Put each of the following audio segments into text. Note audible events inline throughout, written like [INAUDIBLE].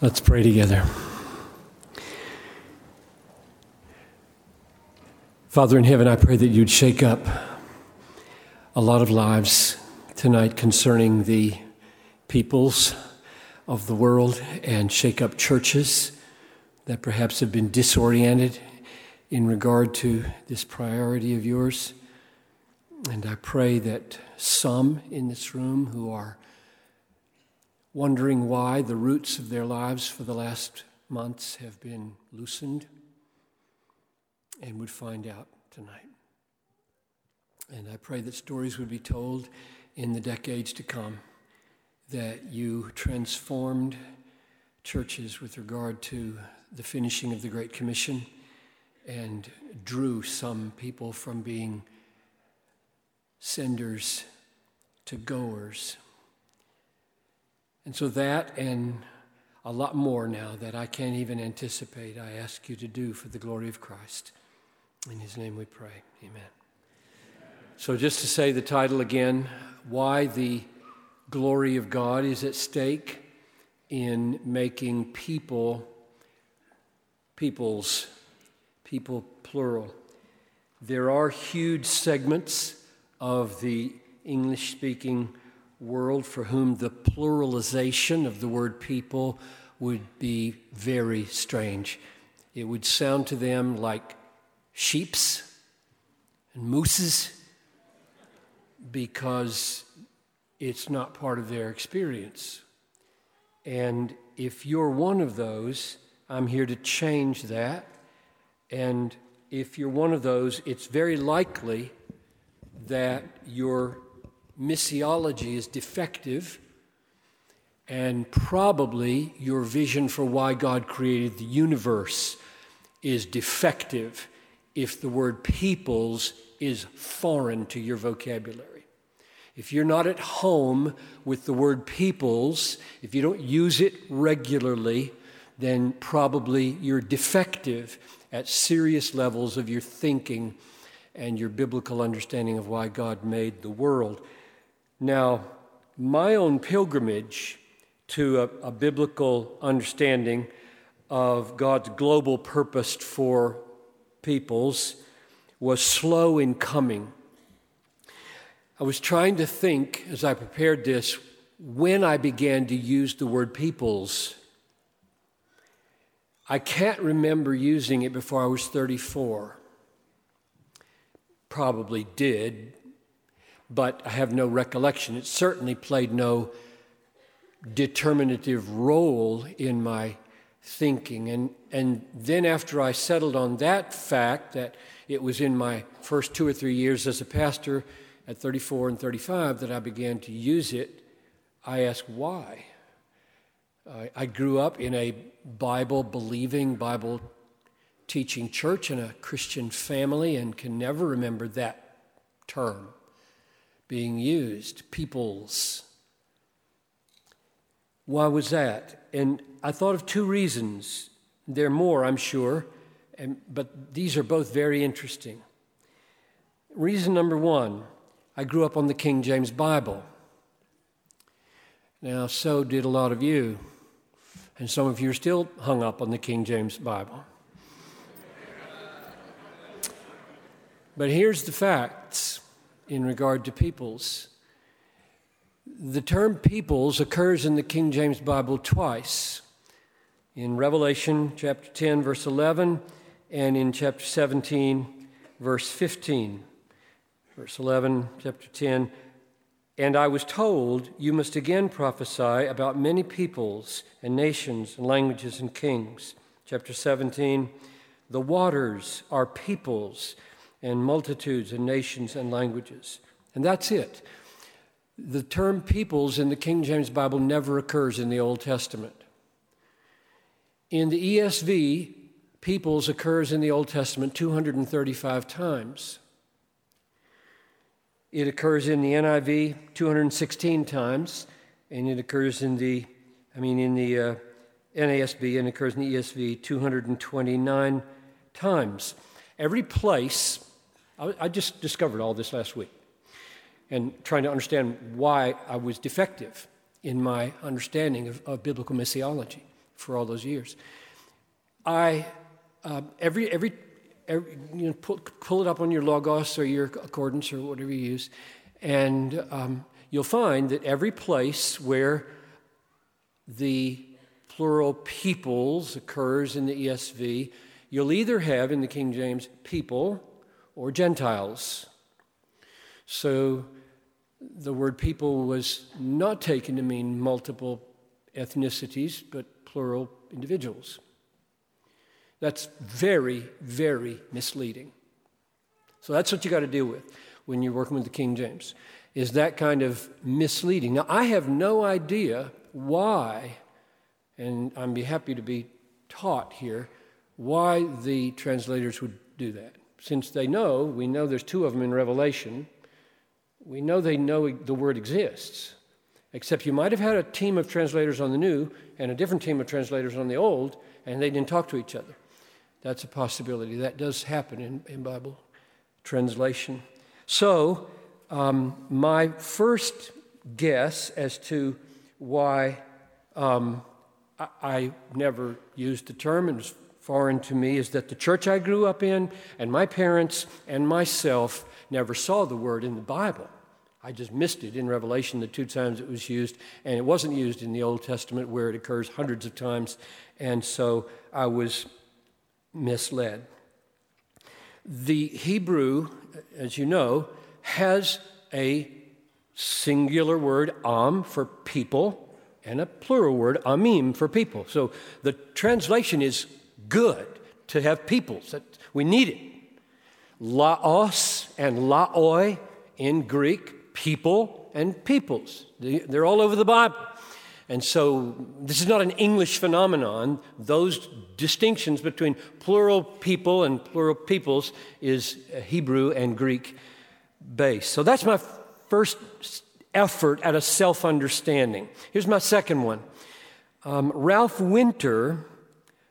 Let's pray together. Father in heaven, I pray that you'd shake up a lot of lives tonight concerning the peoples of the world and shake up churches that perhaps have been disoriented in regard to this priority of yours. And I pray that some in this room who are wondering why the roots of their lives for the last months have been loosened and would find out tonight. And I pray that stories would be told in the decades to come that you transformed churches with regard to the finishing of the Great Commission and drew some people from being senders to goers and so, that and a lot more now that I can't even anticipate, I ask you to do for the glory of Christ. In his name we pray. Amen. So, just to say the title again why the glory of God is at stake in making people, peoples, people plural. There are huge segments of the English speaking world for whom the pluralization of the word people would be very strange. It would sound to them like sheeps and mooses because it's not part of their experience. And if you're one of those, I'm here to change that. And if you're one of those, it's very likely that you're missiology is defective, and probably your vision for why God created the universe is defective if the word peoples is foreign to your vocabulary. If you're not at home with the word peoples, if you don't use it regularly, then probably you're defective at serious levels of your thinking and your biblical understanding of why God made the world. Now, my own pilgrimage to a, a, biblical understanding of God's global purpose for peoples was slow in coming. I was trying to think as I prepared this when I began to use the word peoples. I can't remember using it before I was 34. Probably did, but I have no recollection. It certainly played no determinative role in my thinking. And, and then, after I settled on that fact, that it was in my first two or three years as a pastor at 34 and 35 that I began to use it, I asked why. I, I grew up in a Bible believing, Bible teaching church in a Christian family and can never remember that term being used, peoples. Why was that? And I thought of two reasons. There are more, I'm sure, and, but these are both very interesting. Reason number one I grew up on the King James Bible. Now, so did a lot of you, and some of you are still hung up on the King James Bible. But here's the facts in regard to peoples. The term peoples occurs in the King James Bible twice in Revelation chapter 10, verse 11, and in chapter 17, verse 15. Verse 11, chapter 10. And I was told, You must again prophesy about many peoples and nations and languages and kings. Chapter 17, the waters are peoples and multitudes and nations and languages. And that's it. The term peoples in the King James Bible never occurs in the Old Testament. In the ESV, peoples occurs in the Old Testament 235 times. It occurs in the NIV 216 times, and it occurs in the, I mean, in the uh, NASB and occurs in the ESV 229 times. Every place I, just discovered all this last week and trying to understand why I was defective in my understanding of, of biblical missiology. for all those years. I, uh, every, every, every, you know, pull, pull, it up on your Logos or your Accordance or whatever you use, and um, you'll find that every place where the plural peoples occurs in the ESV, you'll either have in the King James people or Gentiles. So the word people was not taken to mean multiple ethnicities, but plural individuals. That's very, very misleading. So that's what you got to deal with when you're working with the King James, is that kind of misleading. Now, I have no idea why, and I'd be happy to be taught here, why the translators would do that. Since they know, we know there's two of them in Revelation, we know they know the word exists. Except you might have had a team of translators on the new and a different team of translators on the old, and they didn't talk to each other. That's a possibility. That does happen in, in Bible translation. So, um, my first guess as to why um, I, I, never used the term and foreign to me is that the church I grew up in and my parents and myself never saw the word in the Bible. I just missed it in Revelation the two times it was used, and it wasn't used in the Old Testament where it occurs hundreds of times, and so I was misled. The Hebrew, as you know, has a singular word, am, for people, and a plural word, amim, for people. So the translation is good to have peoples. We need it. Laos and laoi in Greek people and peoples. They're all over the Bible. And so this is not an English phenomenon. Those distinctions between plural people and plural peoples is Hebrew and Greek based. So that's my first effort at a self understanding. Here's my second one um, Ralph Winter,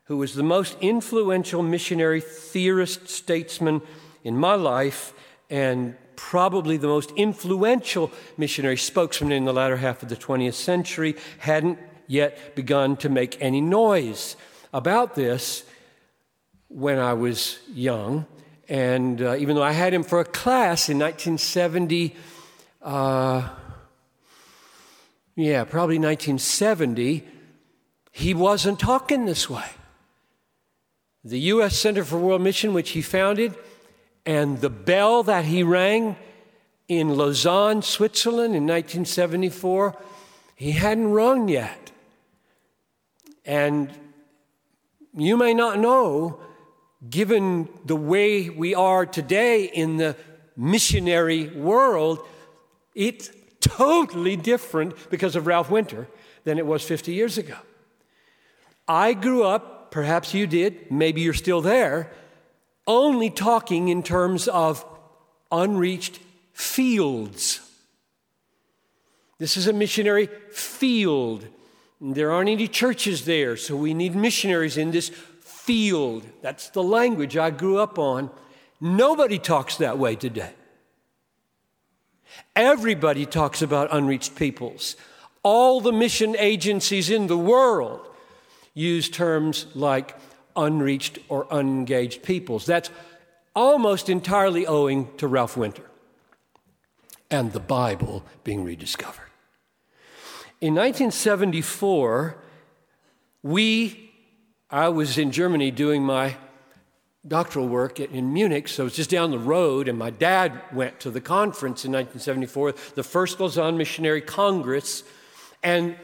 who was the most influential missionary theorist statesman in my life and probably the most influential missionary spokesman in the latter half of the 20th century, hadn't yet begun to make any noise about this when I was young. And uh, even though I had him for a class in 1970, uh, yeah, probably 1970, he wasn't talking this way. The U.S. Center for World Mission, which he founded, and the bell that he rang in Lausanne, Switzerland in 1974, he hadn't rung yet. And you may not know, given the way we are today in the missionary world, it's totally different because of Ralph Winter than it was 50 years ago. I grew up, perhaps you did, maybe you're still there only talking in terms of unreached fields. This is a missionary field. There aren't any churches there, so we need missionaries in this field. That's the language I grew up on. Nobody talks that way today. Everybody talks about unreached peoples. All the mission agencies in the world use terms like unreached or unengaged peoples. That's almost entirely owing to Ralph Winter and the Bible being rediscovered. In 1974, we, I was in Germany doing my doctoral work in Munich, so it's just down the road, and my dad went to the conference in 1974, the first Lausanne Missionary Congress, and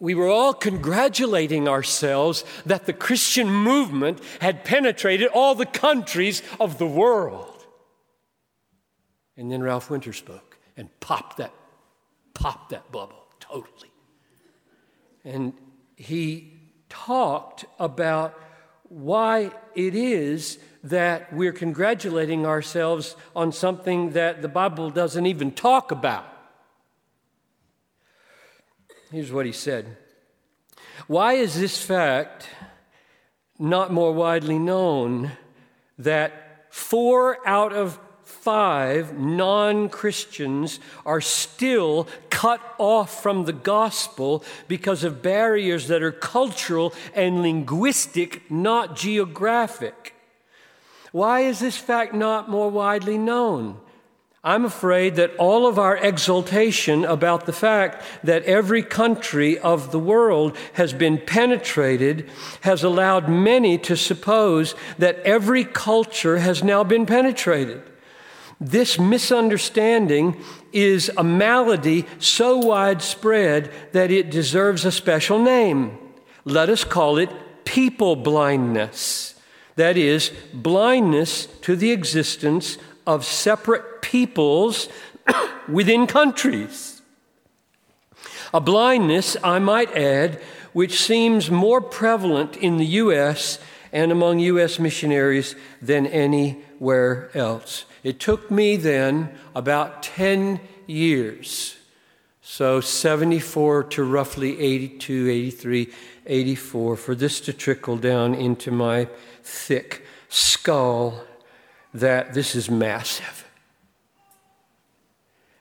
we were all congratulating ourselves that the Christian movement had penetrated all the countries of the world. And then Ralph Winter spoke and popped that, popped that bubble totally. And he talked about why it is that we're congratulating ourselves on something that the Bible doesn't even talk about. Here's what he said Why is this fact not more widely known that four out of five non Christians are still cut off from the gospel because of barriers that are cultural and linguistic, not geographic. Why is this fact not more widely known? I'm afraid that all of our exultation about the fact that every country of the world has been penetrated has allowed many to suppose that every culture has now been penetrated. This misunderstanding is a malady so widespread that it deserves a special name. Let us call it people blindness. That is, blindness to the existence of separate peoples within countries. A blindness, I might add, which seems more prevalent in the U.S. and among U.S. missionaries than anywhere else. It took me then about 10 years, so 74 to roughly 82, 83, 84, for this to trickle down into my thick skull that this is massive.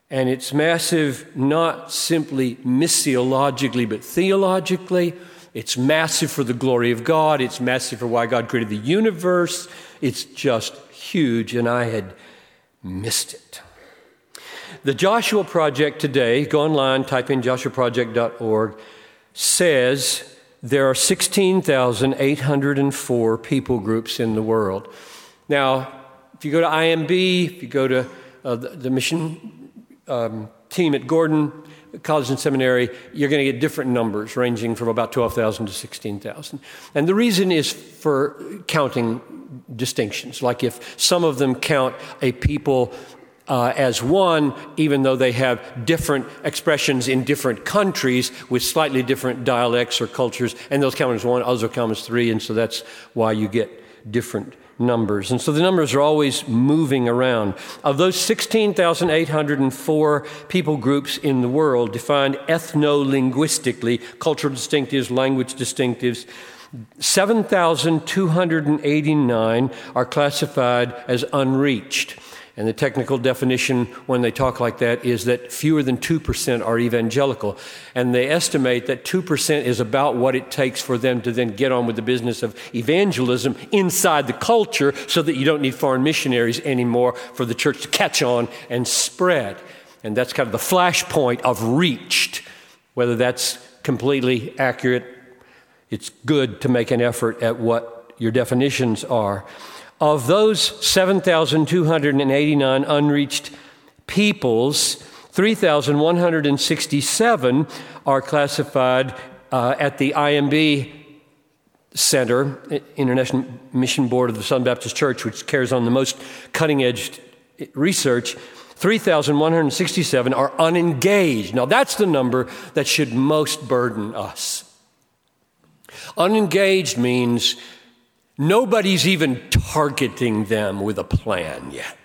And it's massive not simply missiologically, but theologically. It's massive for the glory of God. It's massive for why God created the universe. It's just huge, and I had missed it. The Joshua Project today, go online, type in joshuaproject.org, says there are 16,804 people groups in the world. Now, if you go to IMB, if you go to uh, the, the, mission um, team at Gordon College and Seminary, you're going to get different numbers ranging from about 12,000 to 16,000. And the reason is for counting distinctions. Like if some of them count a people uh, as one, even though they have different expressions in different countries with slightly different dialects or cultures, and those count as one, others count as three, and so that's why you get different numbers. And so the numbers are always moving around. Of those 16,804 people groups in the world defined ethno linguistically, cultural distinctives, language distinctives, 7,289 are classified as unreached. And the technical definition when they talk like that is that fewer than 2% are evangelical. And they estimate that 2% is about what it takes for them to then get on with the business of evangelism inside the culture so that you don't need foreign missionaries anymore for the church to catch on and spread. And that's kind of the flashpoint of reached. Whether that's completely accurate, it's good to make an effort at what your definitions are. Of those 7,289 unreached peoples, 3,167 are classified uh, at the IMB Center, International Mission Board of the Southern Baptist Church, which carries on the most cutting edge research. 3,167 are unengaged. Now, that's the number that should most burden us. Unengaged means Nobody's even targeting them with a plan yet.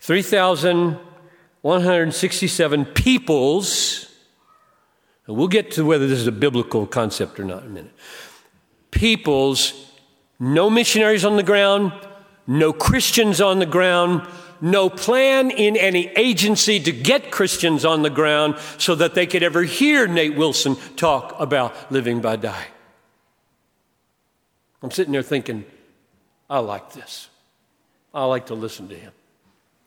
3,167 peoples, and we'll get to whether this is a biblical concept or not in a minute. Peoples, no missionaries on the ground, no Christians on the ground, no plan in any agency to get Christians on the ground so that they could ever hear Nate Wilson talk about living by dying. I'm sitting there thinking, I like this. I like to listen to him.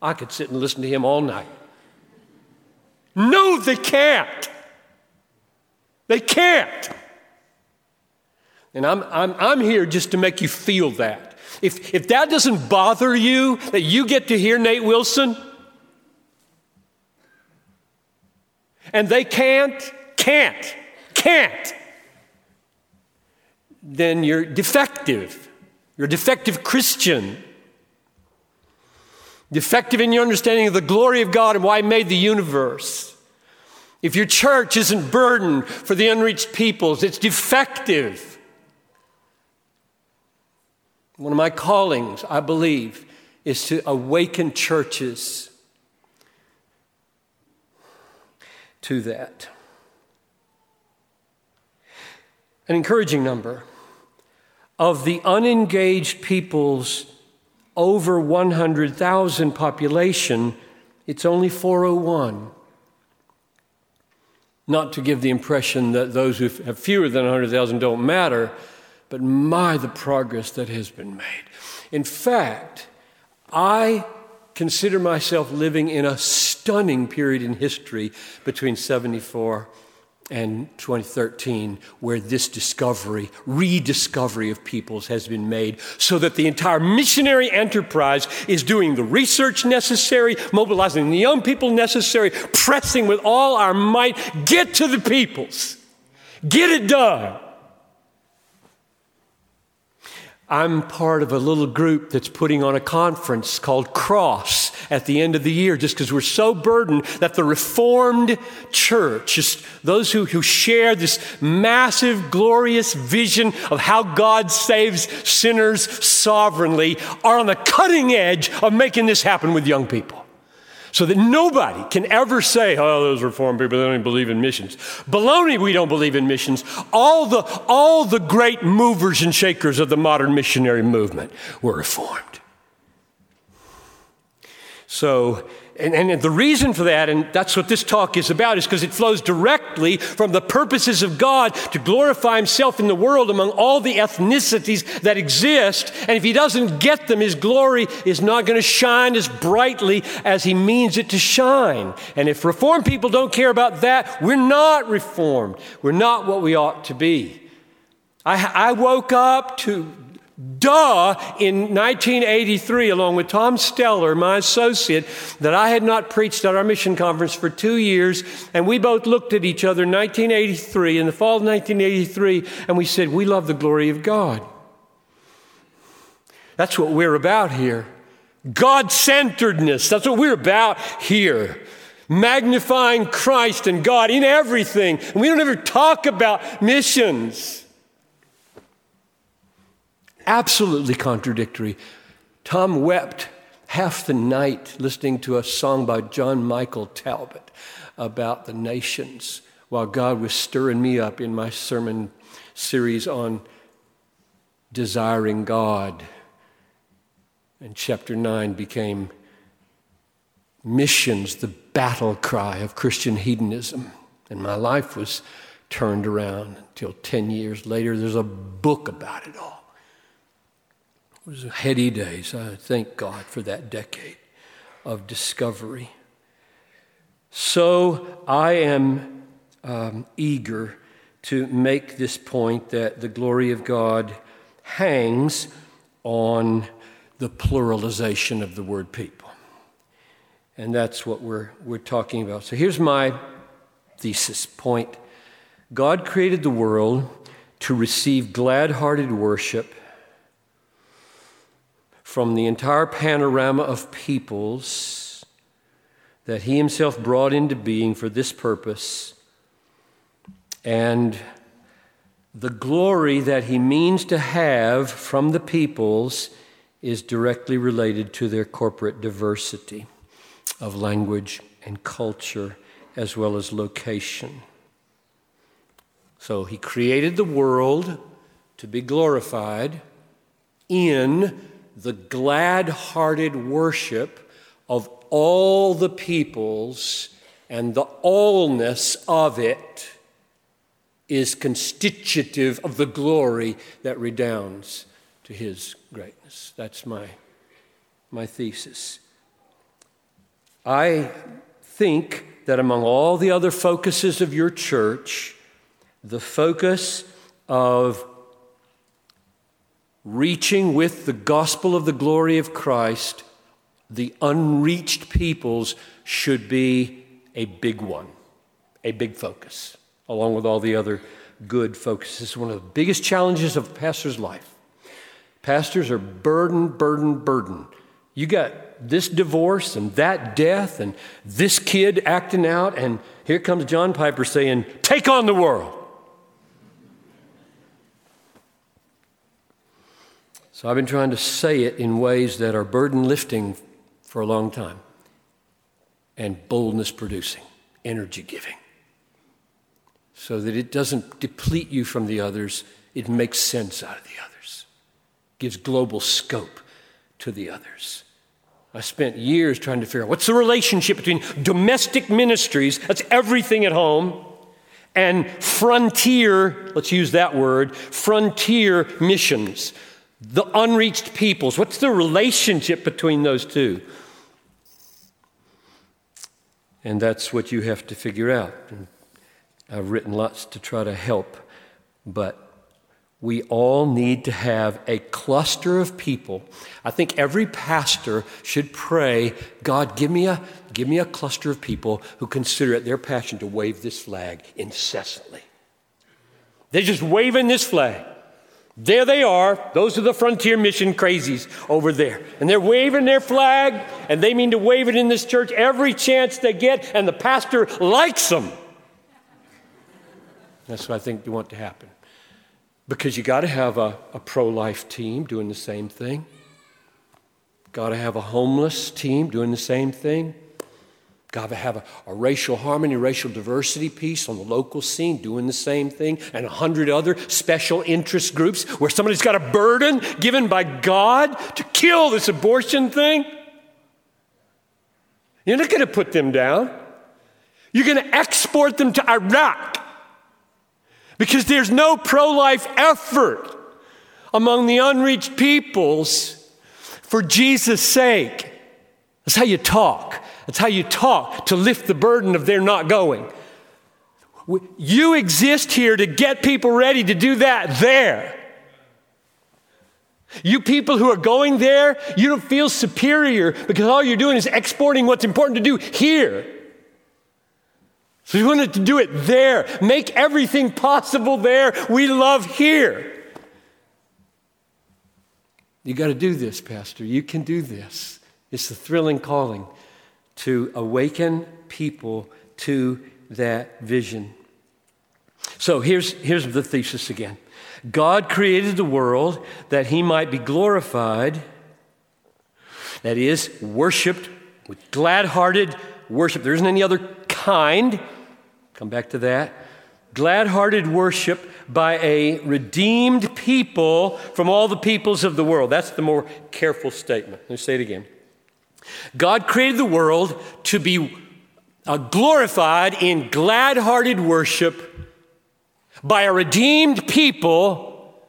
I could sit and listen to him all night. No, they can't. They can't. And I'm, I'm, I'm here just to make you feel that. If, if that doesn't bother you, that you get to hear Nate Wilson, and they can't, can't, can't, then you're defective. You're a defective Christian. Defective in your understanding of the glory of God and why He made the universe. If your church isn't burdened for the unreached peoples, it's defective. One of my callings, I believe, is to awaken churches to that. An encouraging number of the unengaged peoples over 100,000 population, it's only 401. Not to give the impression that those who have fewer than 100,000 don't matter, but my, the progress that has been made. In fact, I consider myself living in a stunning period in history between 74 and 2013, where this discovery, rediscovery of peoples has been made, so that the entire missionary enterprise is doing the research necessary, mobilizing the young people necessary, pressing with all our might, get to the peoples, get it done. I'm part of a little group that's putting on a conference called Cross at the end of the year, just because we're so burdened that the Reformed Church, just those who, who share this massive, glorious vision of how God saves sinners sovereignly, are on the cutting edge of making this happen with young people so that nobody can ever say, oh, those reformed people, they don't even believe in missions. Baloney, we don't believe in missions. All the, all the great movers and shakers of the modern missionary movement were reformed. So and, and, the reason for that, and that's what this talk is about, is because it flows directly from the purposes of God to glorify Himself in the world among all the ethnicities that exist. And if He doesn't get them, His glory is not going to shine as brightly as He means it to shine. And if Reformed people don't care about that, we're not Reformed. We're not what we ought to be. I, I woke up to Duh, in 1983, along with Tom Steller, my associate, that I had not preached at our mission conference for two years, and we both looked at each other in 1983, in the fall of 1983, and we said, We love the glory of God. That's what we're about here. God centeredness. That's what we're about here. Magnifying Christ and God in everything. And we don't ever talk about missions absolutely contradictory. Tom wept half the night listening to a song by John Michael Talbot about the nations while God was stirring me up in my sermon series on desiring God. And chapter 9 became missions, the battle cry of Christian hedonism. And my life was turned around until 10 years later. There's a book about it all. Was heady days. I thank God for that decade of discovery. So I am um, eager to make this point that the glory of God hangs on the pluralization of the word people. And that's what we're, we're talking about. So here's my thesis point God created the world to receive glad hearted worship from the entire panorama of peoples that he himself brought into being for this purpose, and the glory that he means to have from the peoples is directly related to their corporate diversity of language and culture as well as location. So he created the world to be glorified in the glad hearted worship of all the peoples and the allness of it is constitutive of the glory that redounds to his greatness. That's my, my thesis. I think that among all the other focuses of your church, the focus of reaching with the gospel of the glory of Christ the unreached peoples should be a big one, a big focus, along with all the other good focuses. One of the biggest challenges of a pastor's life. Pastors are burdened, burdened, burdened. You got this divorce and that death and this kid acting out, and here comes John Piper saying, Take on the world. So I've been trying to say it in ways that are burden lifting for a long time and boldness producing, energy giving. So that it doesn't deplete you from the others, it makes sense out of the others, gives global scope to the others. I spent years trying to figure out what's the relationship between domestic ministries, that's everything at home, and frontier, let's use that word, frontier missions, the unreached peoples. What's the relationship between those two? And that's what you have to figure out. I've written lots to try to help, but we all need to have a cluster of people. I think every pastor should pray, God, give me a, give me a cluster of people who consider it their passion to wave this flag incessantly. They're just waving this flag. There they are. Those are the frontier mission crazies over there. And they're waving their flag, and they mean to wave it in this church every chance they get, and the pastor likes them. That's what I think you want to happen. Because you got to have a, a pro life team doing the same thing, got to have a homeless team doing the same thing. Got to have a, a, racial harmony, racial diversity piece on the local scene, doing the same thing, and a hundred other special interest groups where somebody's got a burden given by God to kill this abortion thing. You're not going to put them down. You're going to export them to Iraq because there's no pro life effort among the unreached peoples for Jesus' sake. That's how you talk. That's how you talk to lift the burden of their not going. You exist here to get people ready to do that there. You people who are going there, you don't feel superior because all you're doing is exporting what's important to do here. So you wanted to do it there, make everything possible there. We love here. You got to do this, Pastor. You can do this. It's a thrilling calling to awaken people to that vision. So here's, here's the thesis again God created the world that he might be glorified, that is, worshiped with glad hearted worship. There isn't any other kind. Come back to that. Glad hearted worship by a redeemed people from all the peoples of the world. That's the more careful statement. Let me say it again. God created the world to be uh, glorified in glad hearted worship by a redeemed people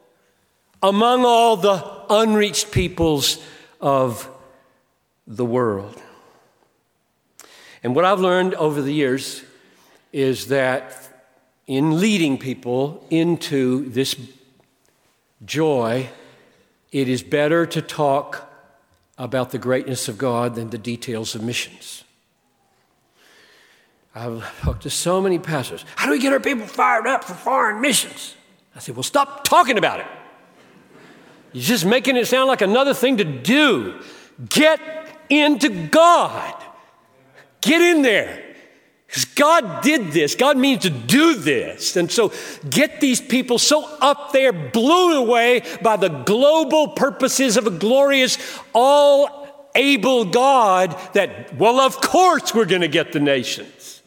among all the unreached peoples of the world. And what I've learned over the years is that in leading people into this joy, it is better to talk about the greatness of God than the details of missions. I've talked to so many pastors. How do we get our people fired up for foreign missions? I said, well, stop talking about it. You're just making it sound like another thing to do. Get into God. Get in there. Because God did this. God means to do this. And so get these people so up there, blown away by the global purposes of a glorious, all able God that, well, of course we're going to get the nations.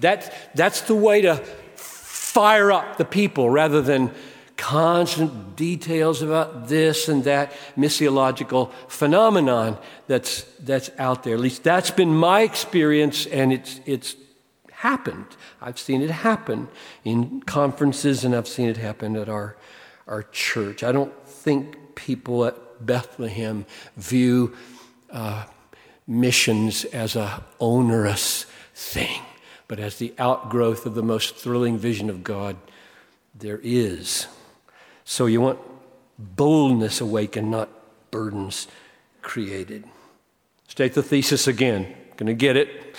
That, that's the way to fire up the people rather than constant details about this and that missiological phenomenon that's, that's out there. At least that's been my experience, and it's, it's happened. I've seen it happen in conferences and I've seen it happen at our, our church. I don't think people at Bethlehem view uh, missions as a onerous thing, but as the outgrowth of the most thrilling vision of God there is. So you want boldness awakened, not burdens created. State the thesis again. Going to get it.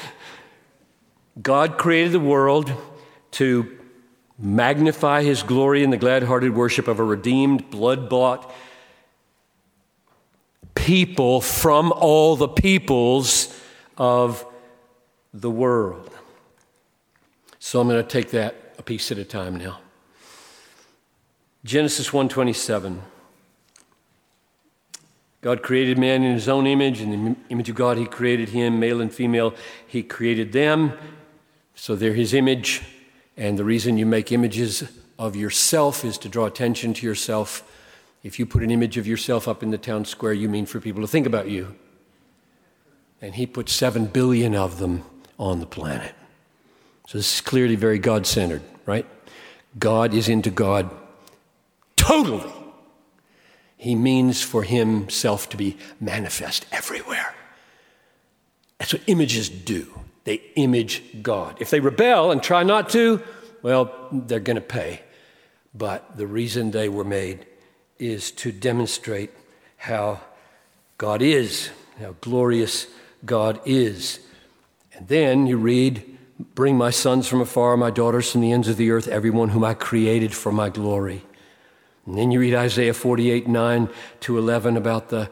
God created the world to magnify his glory in the glad hearted worship of a redeemed, blood bought people from all the peoples of the world. So I'm going to take that a piece at a time now. Genesis 127. God created man in his own image. In the image of God, he created him, male and female. He created them. So they're his image, and the reason you make images of yourself is to draw attention to yourself If you put an image of yourself up in the town square, you mean for people to think about you. And he put seven billion of them on the planet. So this is clearly very God centered, right? God is into God totally. He means for himself to be manifest everywhere. That's what images do. They image God. If they rebel and try not to, well, they're going to pay. But the reason they were made is to demonstrate how God is, how glorious God is. And then you read, Bring my sons from afar, my daughters from the ends of the earth, everyone whom I created for my glory. And then you read Isaiah 48, 9 to 11 about the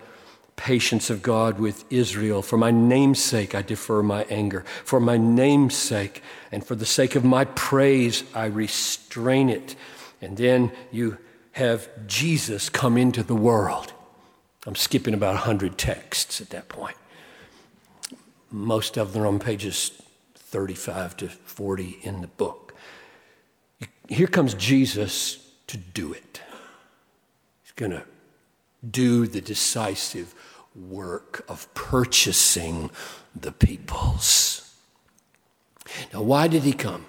patience of God with Israel. For my name's sake, I defer my anger. For my name's sake, and for the sake of my praise, I restrain it. And then you have Jesus come into the world. I'm skipping about 100 texts at that point. Most of them are on pages 35 to 40 in the book. Here comes Jesus to do it. He's going to do the decisive work of purchasing the peoples. Now, why did he come?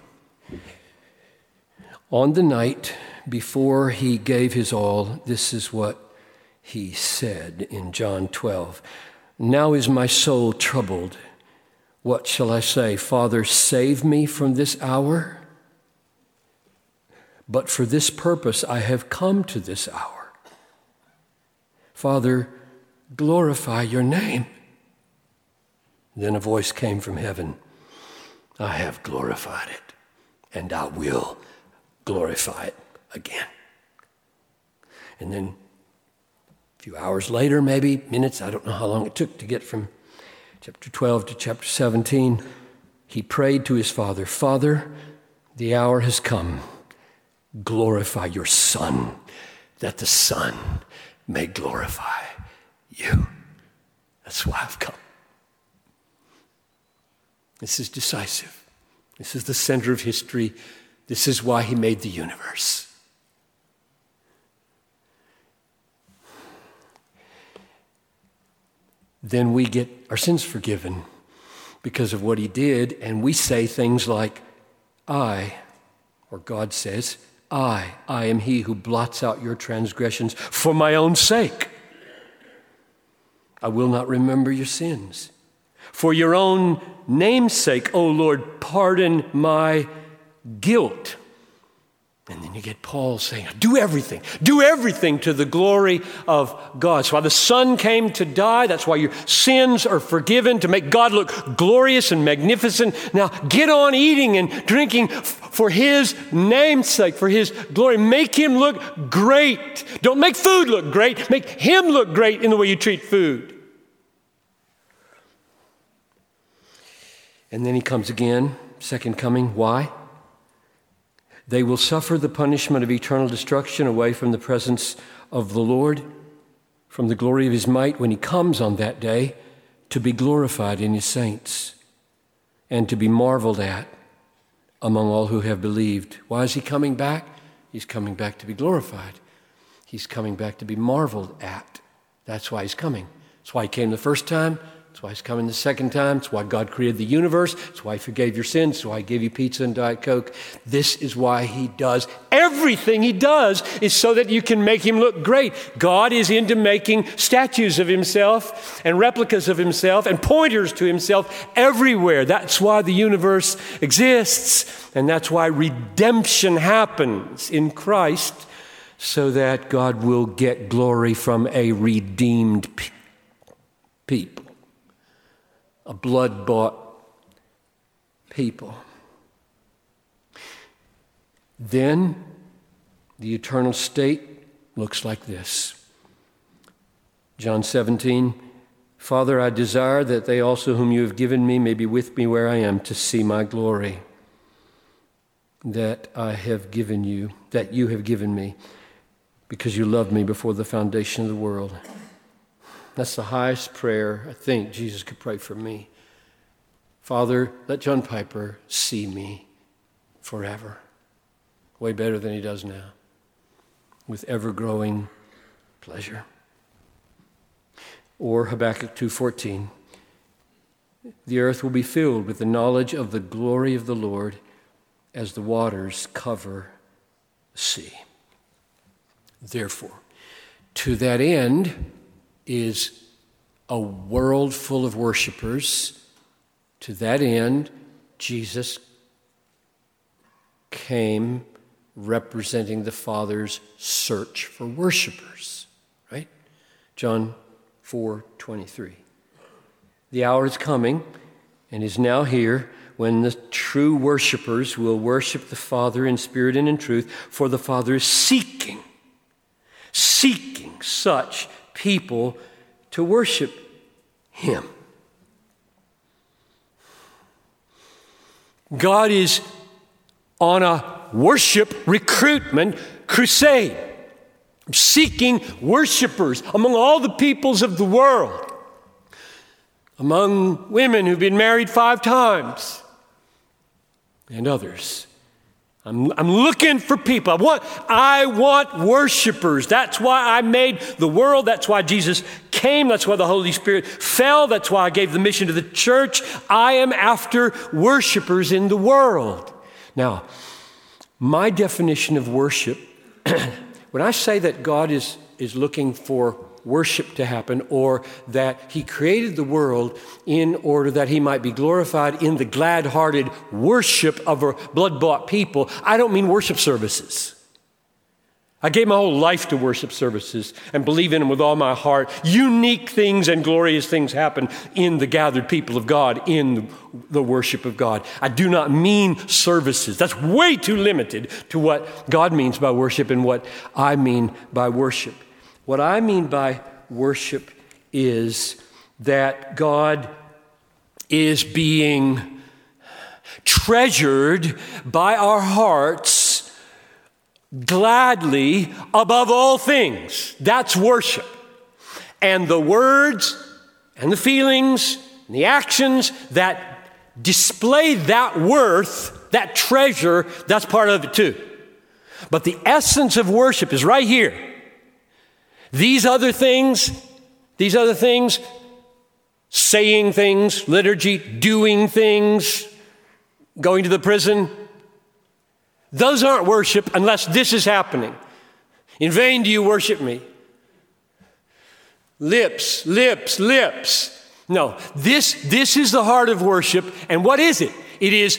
On the night before he gave his all, this is what he said in John 12 Now is my soul troubled. What shall I say? Father, save me from this hour? But for this purpose I have come to this hour. Father, glorify your name. Then a voice came from heaven I have glorified it, and I will glorify it again. And then a few hours later, maybe minutes, I don't know how long it took to get from chapter 12 to chapter 17, he prayed to his father Father, the hour has come. Glorify your Son, that the Son may glorify you. That's why I've come. This is decisive. This is the center of history. This is why he made the universe. then we get our sins forgiven because of what he did, and we say things like, I, or God says, I, I am he who blots out your transgressions for my own sake. I will not remember your sins. For your own name's sake, O Lord, pardon my guilt. And then you get Paul saying, Do everything, do everything to the glory of God. That's why the Son came to die. That's why your sins are forgiven, to make God look glorious and magnificent. Now get on eating and drinking for His name's sake, for His glory. Make Him look great. Don't make food look great, make Him look great in the way you treat food. And then He comes again, second coming. Why? They will suffer the punishment of eternal destruction away from the presence of the Lord, from the glory of his might when he comes on that day to be glorified in his saints and to be marveled at among all who have believed. Why is he coming back? He's coming back to be glorified. He's coming back to be marveled at. That's why he's coming. That's why he came the first time. Why he's coming the second time. It's why God created the universe. It's why he forgave your sins. It's why he gave you pizza and Diet Coke. This is why he does everything he does is so that you can make him look great. God is into making statues of himself and replicas of himself and pointers to himself everywhere. That's why the universe exists. And that's why redemption happens in Christ so that God will get glory from a redeemed people a blood bought people. Then the eternal state looks like this John 17, Father, I desire that they also whom you have given me may be with me where I am to see my glory that I have given you, that you have given me, because you loved me before the foundation of the world. That's the highest prayer I think Jesus could pray for me. Father, let John Piper see me forever. Way better than he does now. With ever growing pleasure. Or Habakkuk 2:14 The earth will be filled with the knowledge of the glory of the Lord as the waters cover the sea. Therefore, to that end is a world full of worshipers. To that end, Jesus came representing the Father's search for worshipers, right? John 4:23. The hour is coming and is now here when the true worshipers will worship the Father in spirit and in truth, for the Father is seeking seeking such people to worship him. God is on a worship recruitment crusade, seeking worshipers among all the peoples of the world, among women who've been married five times, and others. I'm, I'm looking for people. I want, I want worshipers. That's why I made the world. That's why Jesus came. That's why the Holy Spirit fell. That's why I gave the mission to the church. I am after worshipers in the world. Now, my definition of worship, [CLEARS THROAT] when I say that God is, is looking for worship to happen, or that He created the world in order that He might be glorified in the glad hearted worship of a blood bought people, I don't mean worship services. I gave my whole life to worship services and believe in them with all my heart. Unique things and glorious things happen in the gathered people of God, in the worship of God. I do not mean services. That's way too limited to what God means by worship and what I mean by worship. What I mean by worship is that God is being treasured by our hearts gladly above all things. That's worship. And the words and the feelings and the actions that display that worth, that treasure, that's part of it too. But the essence of worship is right here. These other things, these other things, saying things, liturgy, doing things, going to the prison, those aren't worship unless this is happening. In vain do you worship me. Lips, lips, lips. No, this, this is the heart of worship. And what is it? It is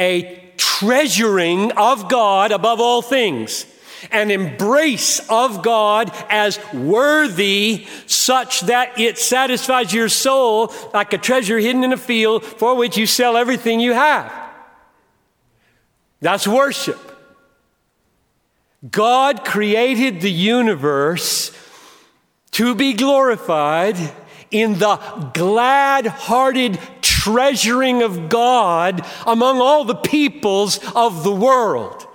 a treasuring of God above all things an embrace of God as worthy, such that it satisfies your soul like a treasure hidden in a field for which you sell everything you have. That's worship. God created the universe to be glorified in the glad hearted treasuring of God among all the peoples of the world.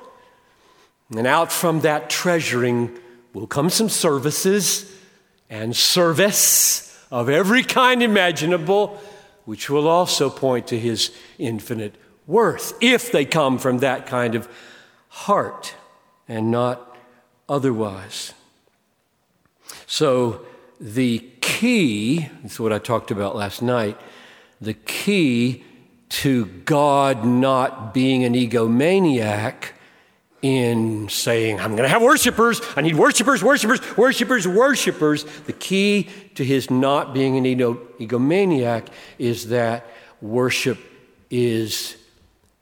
And out from that treasuring will come some services and service of every kind imaginable, which will also point to his infinite worth, if they come from that kind of heart and not otherwise. So, the key, that's what I talked about last night, the key to God not being an egomaniac in saying, I'm going to have worshipers. I need worshipers, worshipers, worshipers, worshipers. The key to his not being an egomaniac is that worship is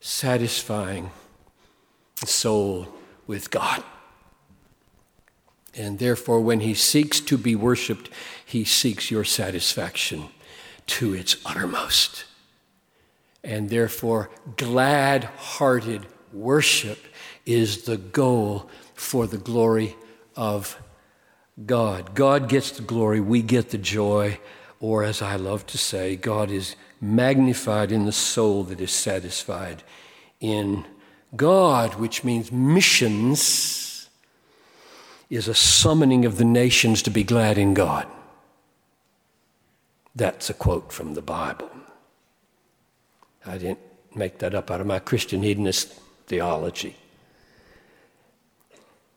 satisfying the soul with God. And therefore, when he seeks to be worshiped, he seeks your satisfaction to its uttermost. And therefore, glad hearted worship is the goal for the glory of God. God gets the glory, we get the joy, or as I love to say, God is magnified in the soul that is satisfied in God, which means missions is a summoning of the nations to be glad in God. That's a quote from the Bible. I didn't make that up out of my Christian hedonist theology.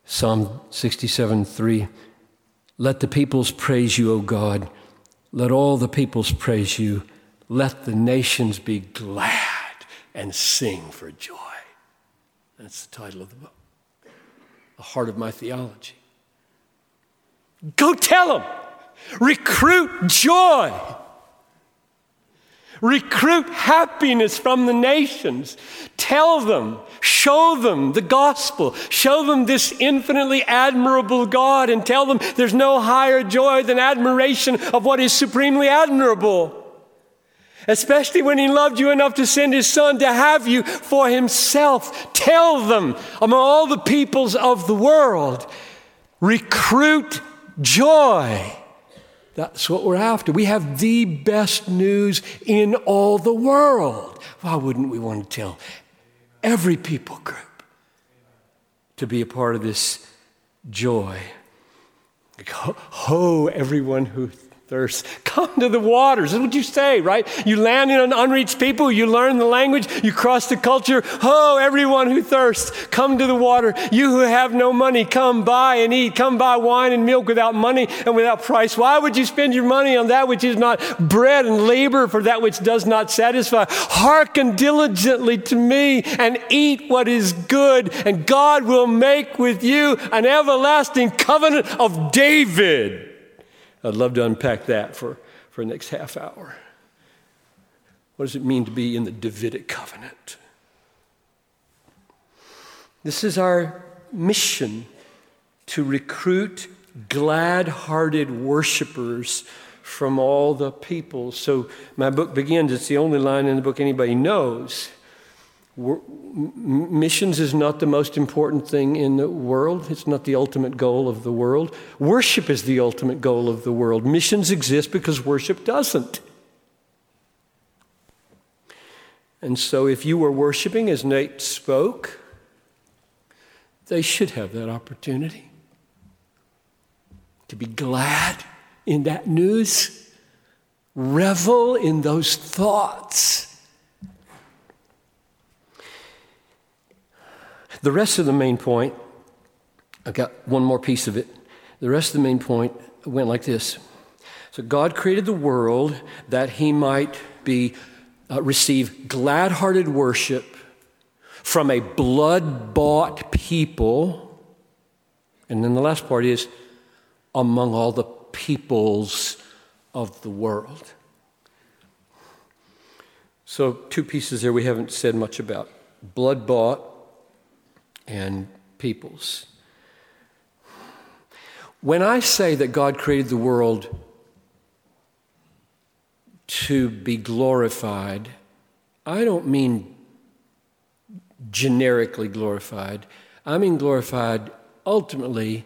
Psalm 67 3 Let the peoples praise you, O God. Let all the peoples praise you. Let the nations be glad and sing for joy. That's the title of the book. The heart of my theology. Go tell them. Recruit joy. Recruit happiness from the nations. Tell them, show them the gospel, show them this infinitely admirable God, and tell them there's no higher joy than admiration of what is supremely admirable. Especially when he loved you enough to send his son to have you for himself. Tell them among all the peoples of the world, recruit joy. That's what we're after. We have the best news in all the world. Why wouldn't we want to tell every people group to be a part of this joy? Ho, everyone who thirst. [LAUGHS] Come to the waters. That's what you say, right? You land in an unreached people, you learn the language, you cross the culture. Oh, everyone who thirsts, come to the water. You who have no money, come buy and eat. Come buy wine and milk without money and without price. Why would you spend your money on that which is not bread and labor for that which does not satisfy? Hearken diligently to me and eat what is good, and God will make with you an everlasting covenant of David. I'd love to unpack that for, for the next half hour. What does it mean to be in the Davidic covenant? This is our mission to recruit glad hearted worshipers from all the peoples. So my book begins, it's the only line in the book anybody knows. Missions is not the most important thing in the world. It's not the ultimate goal of the world. Worship is the ultimate goal of the world. Missions exist because worship doesn't. And so, if you were worshiping as Nate spoke, they should have that opportunity to be glad in that news, revel in those thoughts The rest of the main point, I got one more piece of it. The rest of the main point went like this. So God created the world that he might be uh, receive glad-hearted worship from a blood-bought people. And then the last part is among all the peoples of the world. So, two pieces there we haven't said much about blood bought and peoples. When I say that God created the world to be glorified, I don't mean generically glorified. I mean glorified ultimately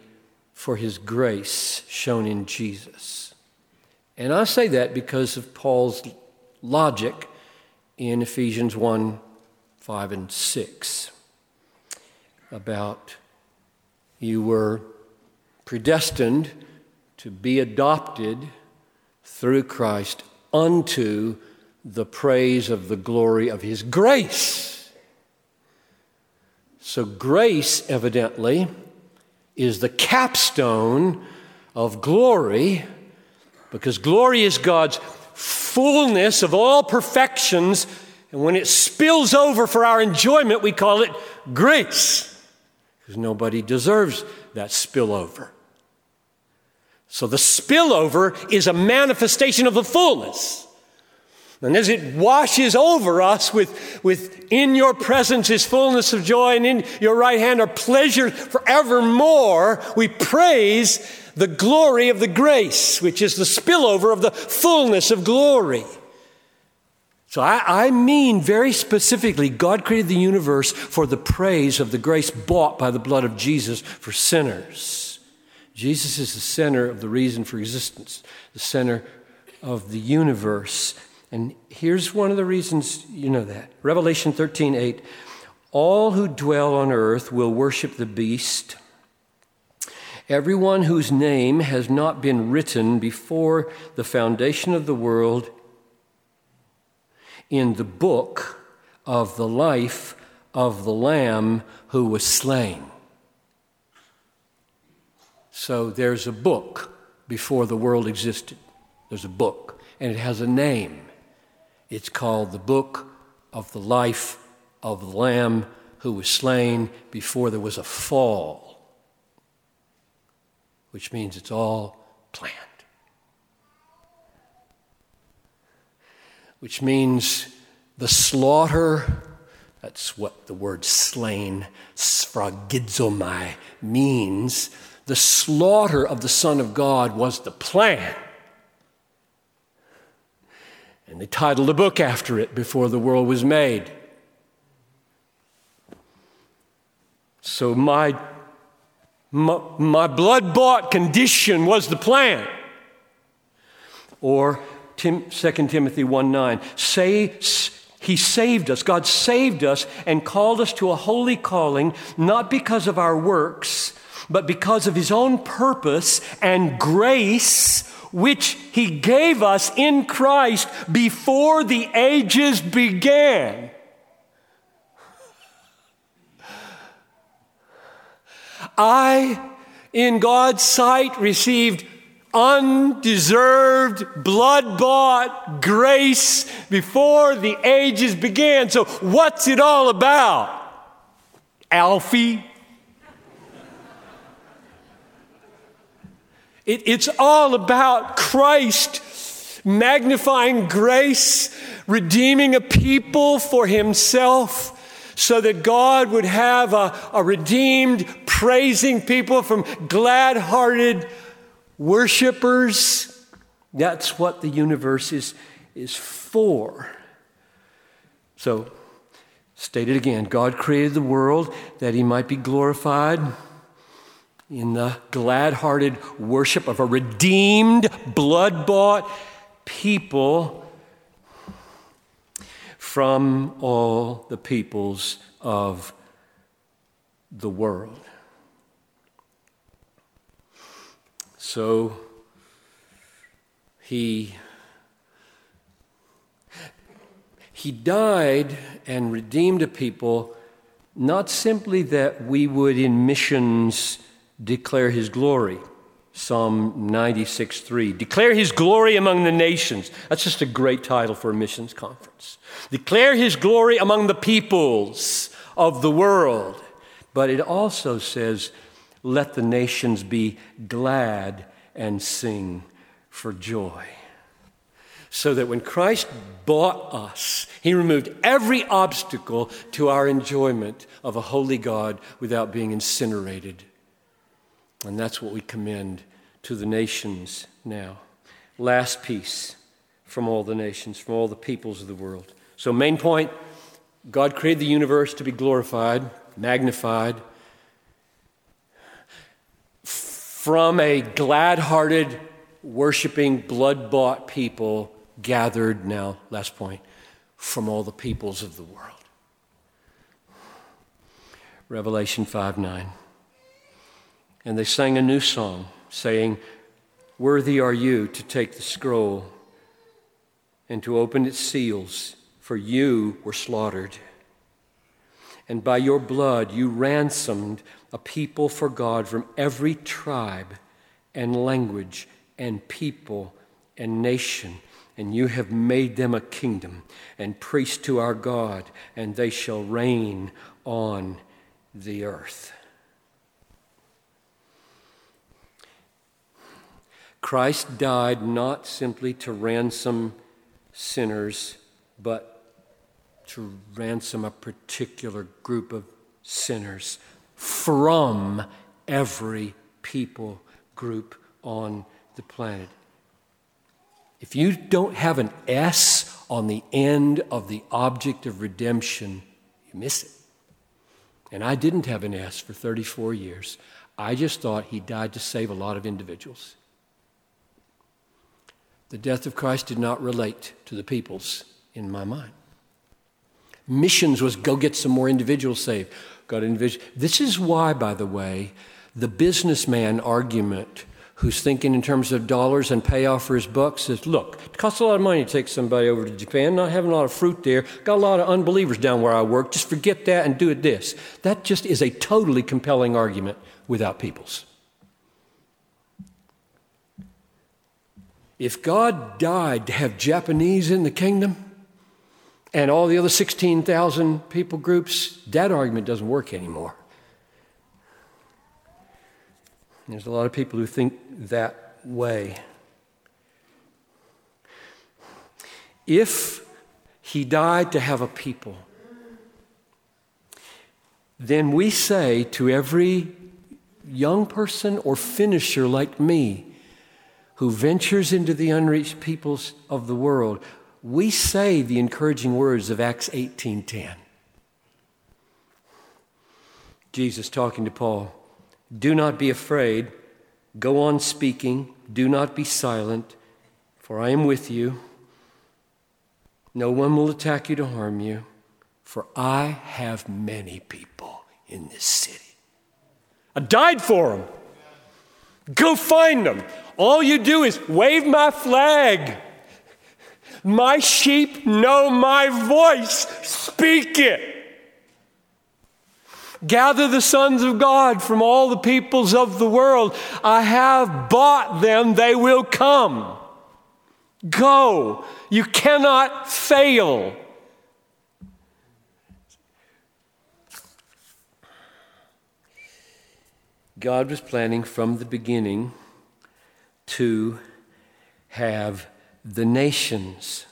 for his grace shown in Jesus. And I say that because of Paul's logic in Ephesians 1 5 and 6 about you were predestined to be adopted through Christ unto the praise of the glory of his grace. So, grace, evidently, is the capstone of glory because glory is God's fullness of all perfections. And when it spills over for our enjoyment, we call it grace because nobody deserves that spillover. So the spillover is a manifestation of the fullness. And as it washes over us with, with in your presence is fullness of joy, and in your right hand are pleasure forevermore, we praise the glory of the grace, which is the spillover of the fullness of glory. So I, I, mean very specifically, God created the universe for the praise of the grace bought by the blood of Jesus for sinners. Jesus is the center of the reason for existence, the center of the universe. And here's one of the reasons you know that. Revelation 13 8. All who dwell on earth will worship the beast. Everyone whose name has not been written before the foundation of the world in the book of the life of the Lamb who was slain. So there's a book before the world existed. There's a book, and it has a name. It's called the Book of the Life of the Lamb who was slain before there was a fall, which means it's all planned. Which means the slaughter, that's what the word slain, sphragidzomai, means. The slaughter of the Son of God was the plan. And they titled a book after it before the world was made. So my, my, my blood bought condition was the plan. Or Tim, 2 Timothy 1 9. Say, he saved us. God saved us and called us to a holy calling, not because of our works, but because of his own purpose and grace, which he gave us in Christ before the ages began. I, in God's sight, received undeserved, blood bought grace before the ages began. So, what's it all about? Alfie? It, it's all about Christ magnifying grace, redeeming a people for himself so that God would have a, a redeemed, praising people from glad hearted worshipers. That's what the universe is, is for. So, stated again God created the world that he might be glorified in the glad hearted worship of a redeemed, blood bought people from all the peoples of the world. So he he died and redeemed a people not simply that we would in missions declare his glory Psalm 96 3. Declare his glory among the nations. That's just a great title for a missions conference. Declare his glory among the peoples of the world. But it also says, let the nations be glad and sing for joy. So that when Christ bought us, he removed every obstacle to our enjoyment of a holy God without being incinerated and that's what we commend to the nations now. Last piece from all the nations, from all the peoples of the world. So, main point God created the universe to be glorified, magnified. From a glad hearted, worshiping, blood bought people gathered now, last point, from all the peoples of the world. Revelation 5 9. And they sang a new song, saying, Worthy are you to take the scroll and to open its seals, for you were slaughtered. And by your blood you ransomed a people for God from every tribe and language and people and nation. And you have made them a kingdom and priests to our God, and they shall reign on the earth. Christ died not simply to ransom sinners, but to ransom a particular group of sinners from every people group on the planet. If you don't have an S on the end of the object of redemption, you miss it. And I didn't have an S for 34 years. I just thought he died to save a lot of individuals. The death of Christ did not relate to the peoples in my mind. Missions was go get some more individuals saved. Got individual. This is why, by the way, the businessman argument who's thinking in terms of dollars and payoff for his buck says, look, it costs a lot of money to take somebody over to Japan, not having a lot of fruit there, got a lot of unbelievers down where I work, just forget that and do it this. That just is a totally compelling argument without peoples. If God died to have Japanese in the kingdom and all the other 16,000 people groups, that argument doesn't work anymore. There's a lot of people who think that way. If he died to have a people, then we say to every young person or finisher like me who ventures into the unreached peoples of the world, we say the encouraging words of Acts 18:10. Jesus talking to Paul, "Do not be afraid, go on speaking, do not be silent, for I am with you. No one will attack you to harm you, for I have many people in this city. I died for them. Go find them. All you do is wave my flag. My sheep know my voice. Speak it. Gather the sons of God from all the peoples of the world. I have bought them, they will come. Go. You cannot fail. God was planning from the beginning to have the nations.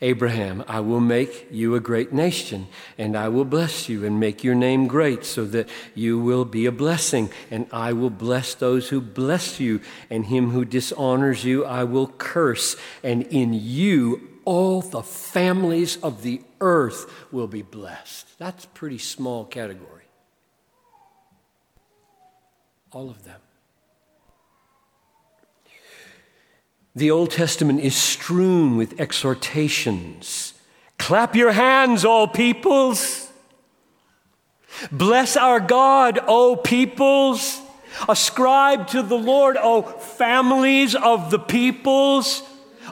Abraham, I will make you a great nation, and I will bless you and make your name great, so that you will be a blessing. And I will bless those who bless you, and him who dishonors you I will curse. And in you all the families of the earth will be blessed. That's a pretty small category. All of them. The Old Testament is strewn with exhortations. Clap your hands, all peoples. Bless our God, O peoples. Ascribe to the Lord, O families of the peoples.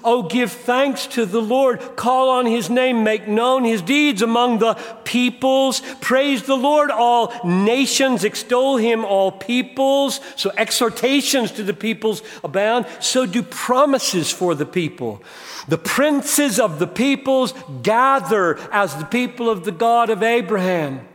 Oh, give thanks to the Lord. Call on his name. Make known his deeds among the peoples. Praise the Lord, all nations. Extol him, all peoples. So exhortations to the peoples abound. So do promises for the people. The princes of the peoples gather as the people of the God of Abraham.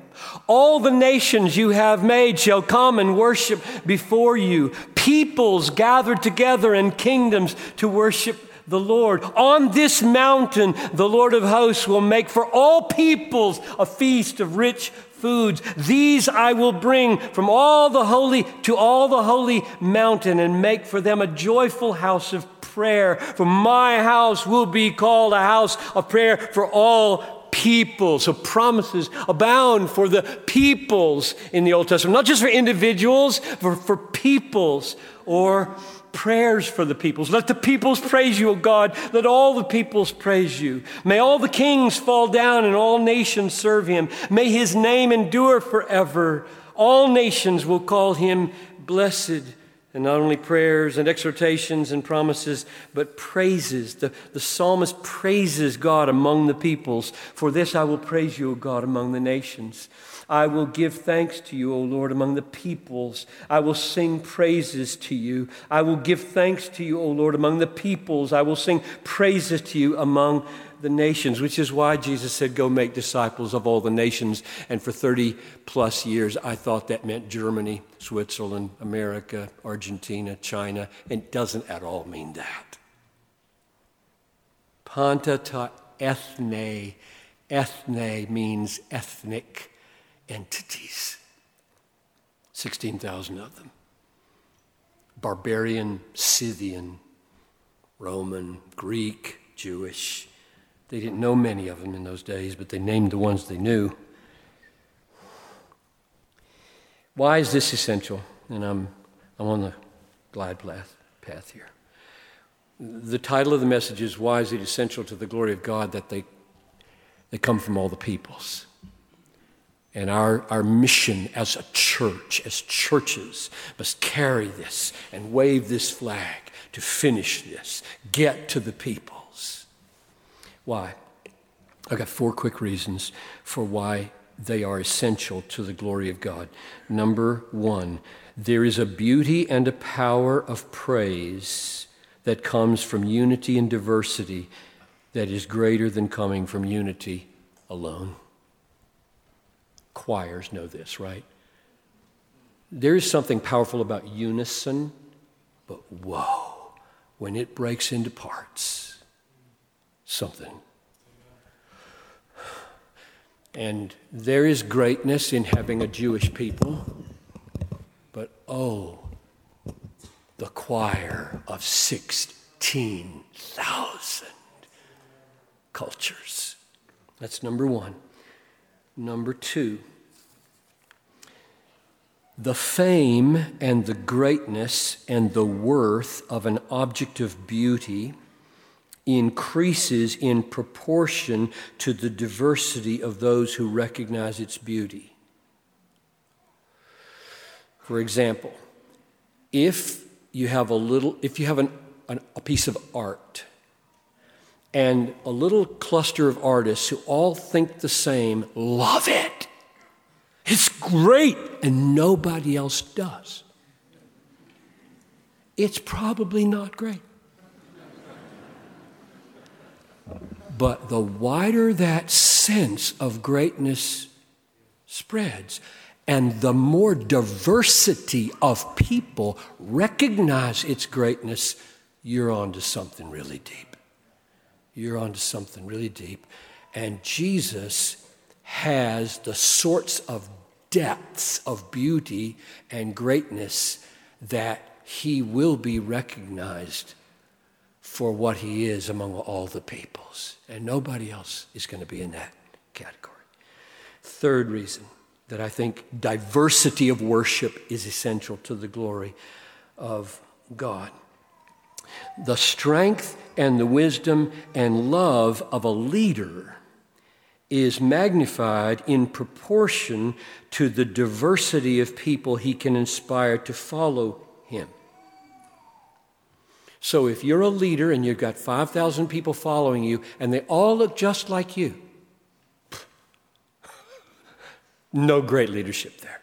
All the nations you have made shall come and worship before you. Peoples gather together and kingdoms to worship the Lord. On this mountain, the Lord of hosts will make for all peoples a feast of rich foods. These I will bring from all the holy to all the holy mountain and make for them a joyful house of prayer. For my house will be called a house of prayer for all people. So promises abound for the peoples in the Old Testament, not just for individuals, but for peoples or prayers for the peoples. Let the peoples praise you, O God. Let all the peoples praise you. May all the kings fall down and all nations serve him. May his name endure forever. All nations will call him blessed. And not only prayers and exhortations and promises, but praises. The, the psalmist praises God among the peoples. For this I will praise you, O God, among the nations. I will give thanks to you, O Lord, among the peoples. I will sing praises to you. I will give thanks to you, O Lord, among the peoples. I will sing praises to you among the nations, which is why Jesus said, Go make disciples of all the nations. And for 30 plus years, I thought that meant Germany, Switzerland, America, Argentina, China, and it doesn't at all mean that. Panta ta ethne. Ethne means ethnic entities. 16,000 of them. Barbarian, Scythian, Roman, Greek, Jewish. They didn't know many of them in those days, but they named the ones they knew. Why is this essential? And I'm, I'm on the glide path, path here. The title of the message is Why is it essential to the glory of God that they, they come from all the peoples? And our, our mission as a church, as churches, must carry this and wave this flag to finish this, get to the peoples. Why? I've got four quick reasons for why they are essential to the glory of God. Number one, there is a beauty and a power of praise that comes from unity and diversity that is greater than coming from unity alone. Choirs know this, right? There is something powerful about unison, but whoa, when it breaks into parts, something. And there is greatness in having a Jewish people, but oh, the choir of 16,000 cultures. That's number one. Number two, the fame and the greatness and the worth of an object of beauty increases in proportion to the diversity of those who recognize its beauty. For example, if you have a little, if you have an, an, a piece of art and a little cluster of artists who all think the same, love it. It's great, and nobody else does. It's probably not great. But the wider that sense of greatness spreads, and the more diversity of people recognize its greatness, you're onto something really deep. You're onto something really deep. And Jesus has the sorts of depths of beauty and greatness that he will be recognized for what he is among all the peoples. And nobody else is going to be in that category. Third reason that I think diversity of worship is essential to the glory of God. The strength and the wisdom and love of a leader is magnified in proportion to the diversity of people he can inspire to follow him. So if you're a leader and you've got 5,000 people following you and they all look just like you, [LAUGHS] no great leadership there.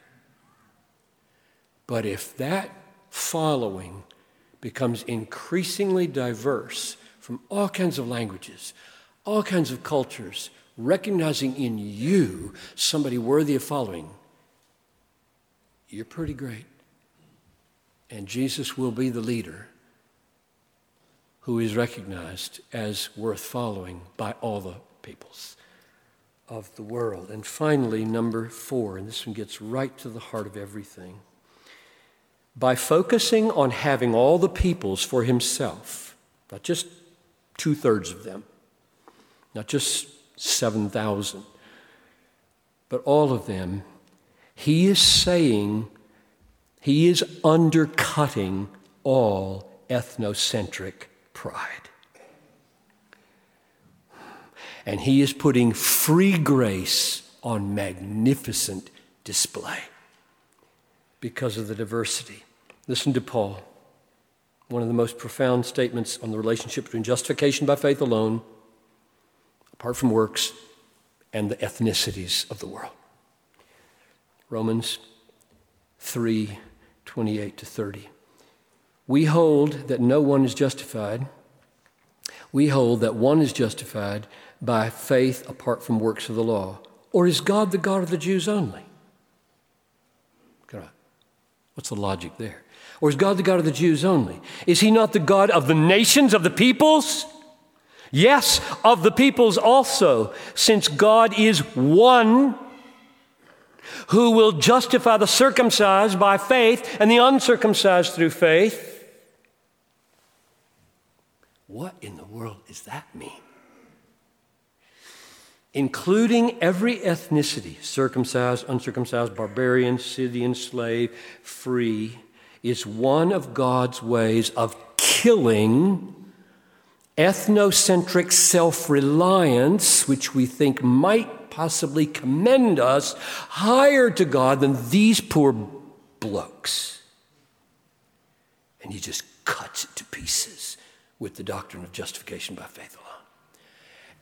But if that following becomes increasingly diverse from all kinds of languages, all kinds of cultures, recognizing in you somebody worthy of following, you're pretty great. And Jesus will be the leader who is recognized as worth following by all the peoples of the world. And finally, number four, and this one gets right to the heart of everything. By focusing on having all the peoples for himself, not just two thirds of them, not just 7,000, but all of them, he is saying, he is undercutting all ethnocentric pride. And he is putting free grace on magnificent display because of the diversity. Listen to Paul, one of the most profound statements on the relationship between justification by faith alone, apart from works, and the ethnicities of the world. Romans 3 28 to 30. We hold that no one is justified. We hold that one is justified by faith apart from works of the law? Or is God the God of the Jews only? What's the logic there? Or is God the God of the Jews only? Is he not the God of the nations, of the peoples? Yes, of the peoples also, since God is one who will justify the circumcised by faith and the uncircumcised through faith. What in the world does that mean? Including every ethnicity circumcised, uncircumcised, barbarian, Scythian, slave, free is one of God's ways of killing ethnocentric self reliance, which we think might possibly commend us higher to God than these poor blokes. And he just cuts it to pieces with the doctrine of justification by faith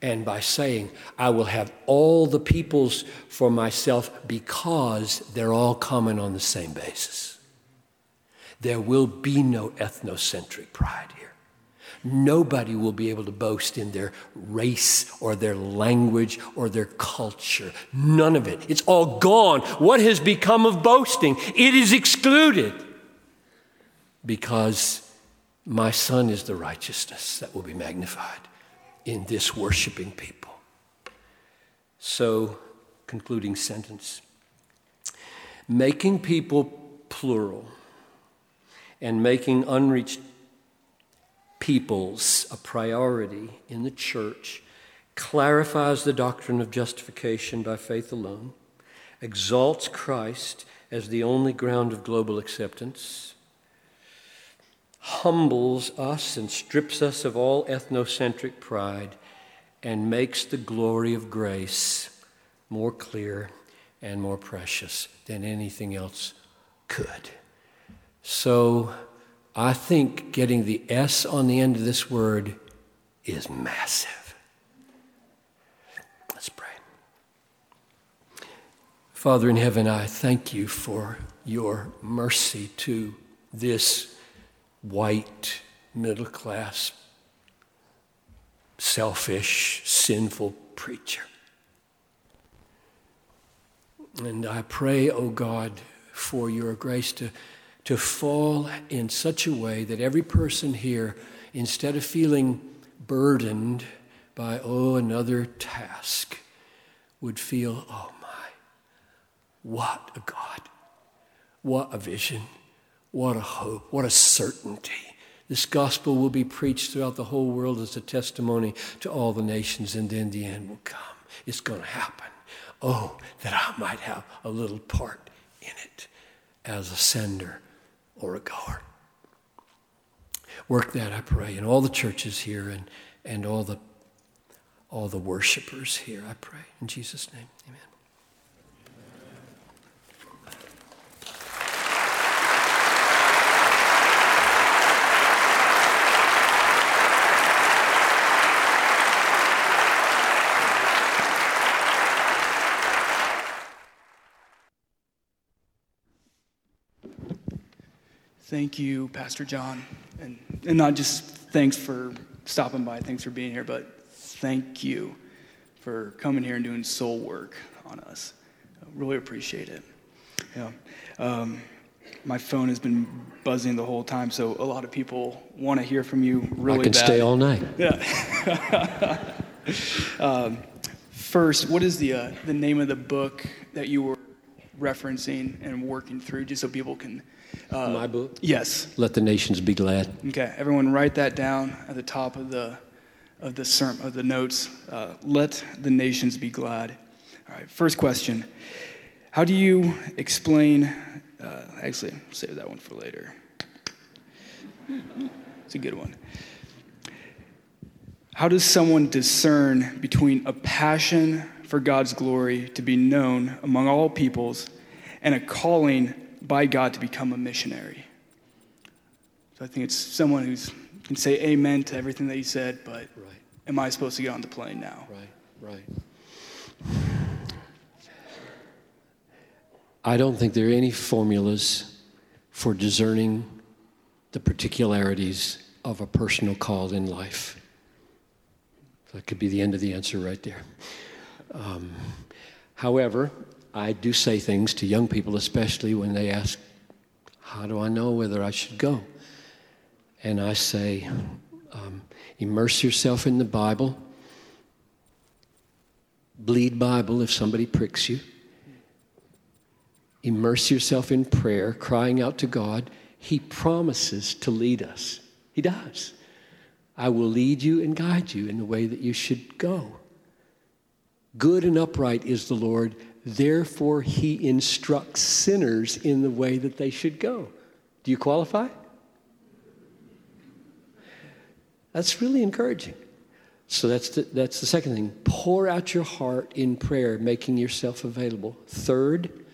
and by saying, I will have all the peoples for myself because they're all common on the same basis. There will be no ethnocentric pride here. Nobody will be able to boast in their race or their language or their culture. None of it. It's all gone. What has become of boasting? It is excluded because my Son is the righteousness that will be magnified in this worshiping people. So, concluding sentence making people plural and making unreached peoples a priority in the church clarifies the doctrine of justification by faith alone, exalts Christ as the only ground of global acceptance, humbles us and strips us of all ethnocentric pride, and makes the glory of grace more clear and more precious than anything else could. So I think getting the S on the end of this word is massive. Let's pray. Father in heaven, I thank you for your mercy to this white, middle class, selfish, sinful preacher. And I pray, O oh God, for your grace to, to fall in such a way that every person here, instead of feeling burdened by, oh, another task, would feel, oh my, what a God, what a vision, what a hope, what a certainty. This gospel will be preached throughout the whole world as a testimony to all the nations, and then the end will come. It's going to happen. Oh, that I might have a little part in it as a sender or a goer. Work that, I pray, in all the churches here and, and all the all the worshipers here, I pray. In Jesus' name, amen. Thank you, Pastor John. And, and not just thanks for stopping by, thanks for being here, but thank you for coming here and doing soul work on us. I really appreciate it. Yeah. Um, my phone has been buzzing the whole time, so a lot of people want to hear from you really I can bad. stay all night. Yeah. [LAUGHS] um, first, what is the, uh, the name of the book that you were referencing and working through, just so people can uh, My book? Yes. Let the nations be glad. Okay, everyone write that down at the top of the of the sermon, of the notes. Uh, Let the nations be glad. All right, first question. How do you explain uh, actually save that one for later. It's a good one. How does someone discern between a passion for God's glory to be known among all peoples and a calling by God to become a missionary. So I think it's someone who can say amen to everything that you said, but right. am I supposed to get on the plane now? Right, right. I don't think there are any formulas for discerning the particularities of a personal call in life. That could be the end of the answer right there. Um, however, I do say things to young people, especially when they ask, How do I know whether I should go? And I say, um, Immerse yourself in the Bible. Bleed Bible if somebody pricks you. Immerse yourself in prayer, crying out to God. He promises to lead us. He does. I will lead you and guide you in the way that you should go. Good and upright is the Lord Therefore, he instructs sinners in the way that they should go. Do you qualify? That's really encouraging. So that's the, that's the second thing. Pour out your heart in prayer, making yourself available. Third,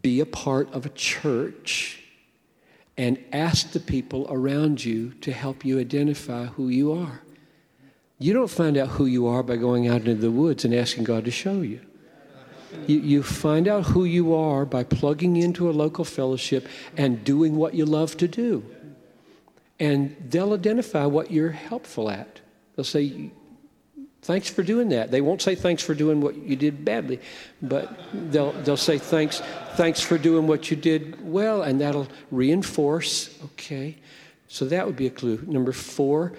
be a part of a church and ask the people around you to help you identify who you are. You don't find out who you are by going out into the woods and asking God to show you. You, you find out who you are by plugging into a local fellowship and doing what you love to do. and they'll identify what you're helpful at. They'll say, Thanks for doing that. They won't say thanks for doing what you did badly, but they'll, they'll say thanks, thanks for doing what you did well, and that'll reinforce, okay. So that would be a clue. Number four,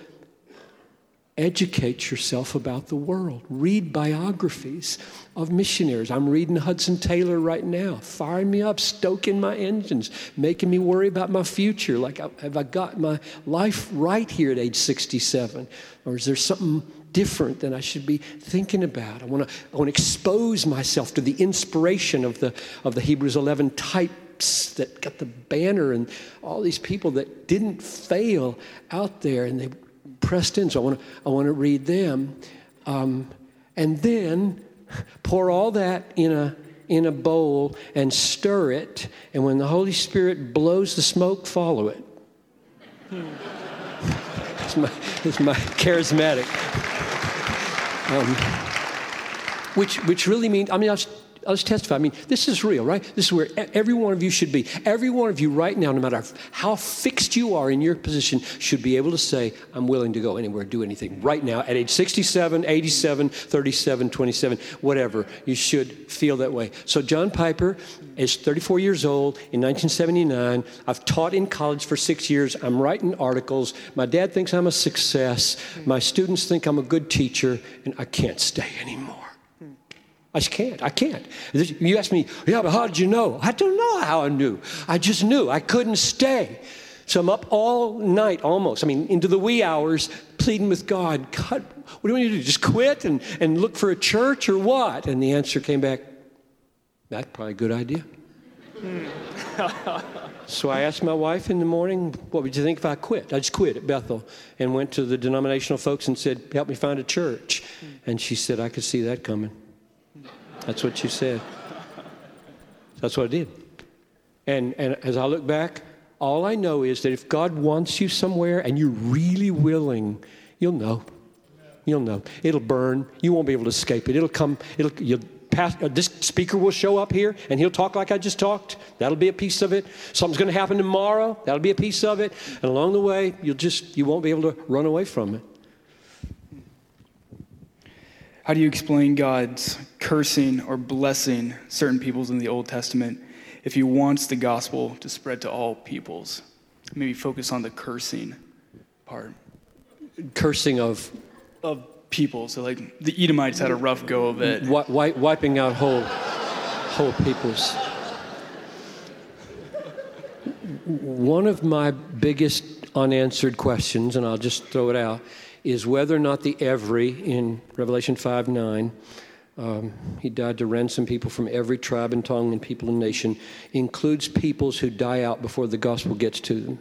educate yourself about the world. Read biographies of missionaries. I'm reading Hudson Taylor right now, firing me up, stoking my engines, making me worry about my future. Like, have I got my life right here at age 67? Or is there something different than I should be thinking about? I want to I want to expose myself to the inspiration of the, of the Hebrews 11 types that got the banner and all these people that didn't fail out there and they pressed in. So I want to, I want to read them. Um, and then pour all that in a, in a bowl and stir it. And when the Holy Spirit blows the smoke, follow it. [LAUGHS] it's, my, it's my charismatic. Um, which, which really means, I mean, I was I'll just testify. I mean, this is real, right? This is where every one of you should be. Every one of you right now, no matter how fixed you are in your position, should be able to say, I'm willing to go anywhere, do anything. Right now, at age 67, 87, 37, 27, whatever, you should feel that way. So, John Piper is 34 years old in 1979. I've taught in college for six years. I'm writing articles. My dad thinks I'm a success. My students think I'm a good teacher, and I can't stay anymore. I just can't. I can't. You ask me, yeah, but how did you know? I don't know how I knew. I just knew. I couldn't stay. So I'm up all night almost, I mean, into the wee hours, pleading with God, God, what do you want me to do? Just quit and, and look for a church or what? And the answer came back, that's probably a good idea. [LAUGHS] so I asked my wife in the morning, what would you think if I quit? I just quit at Bethel and went to the denominational folks and said, help me find a church. Hmm. And she said, I could see that coming. That's what you said. That's what I did. And, and as I look back, all I know is that if God wants you somewhere and you're really willing, you'll know. You'll know. It'll burn. You won't be able to escape it. It'll come. It'll. You'll pass, uh, this speaker will show up here and he'll talk like I just talked. That'll be a piece of it. Something's going to happen tomorrow. That'll be a piece of it. And along the way, you'll just you won't be able to run away from it. How do you explain God's cursing or blessing certain peoples in the Old Testament if he wants the gospel to spread to all peoples? Maybe focus on the cursing part. Cursing of? Of people. So, like, the Edomites had a rough go of it. Wi- wiping out whole, whole peoples. One of my biggest unanswered questions, and I'll just throw it out, is whether or not the every in Revelation 5 9, um, he died to ransom people from every tribe and tongue and people and nation, includes peoples who die out before the gospel gets to them.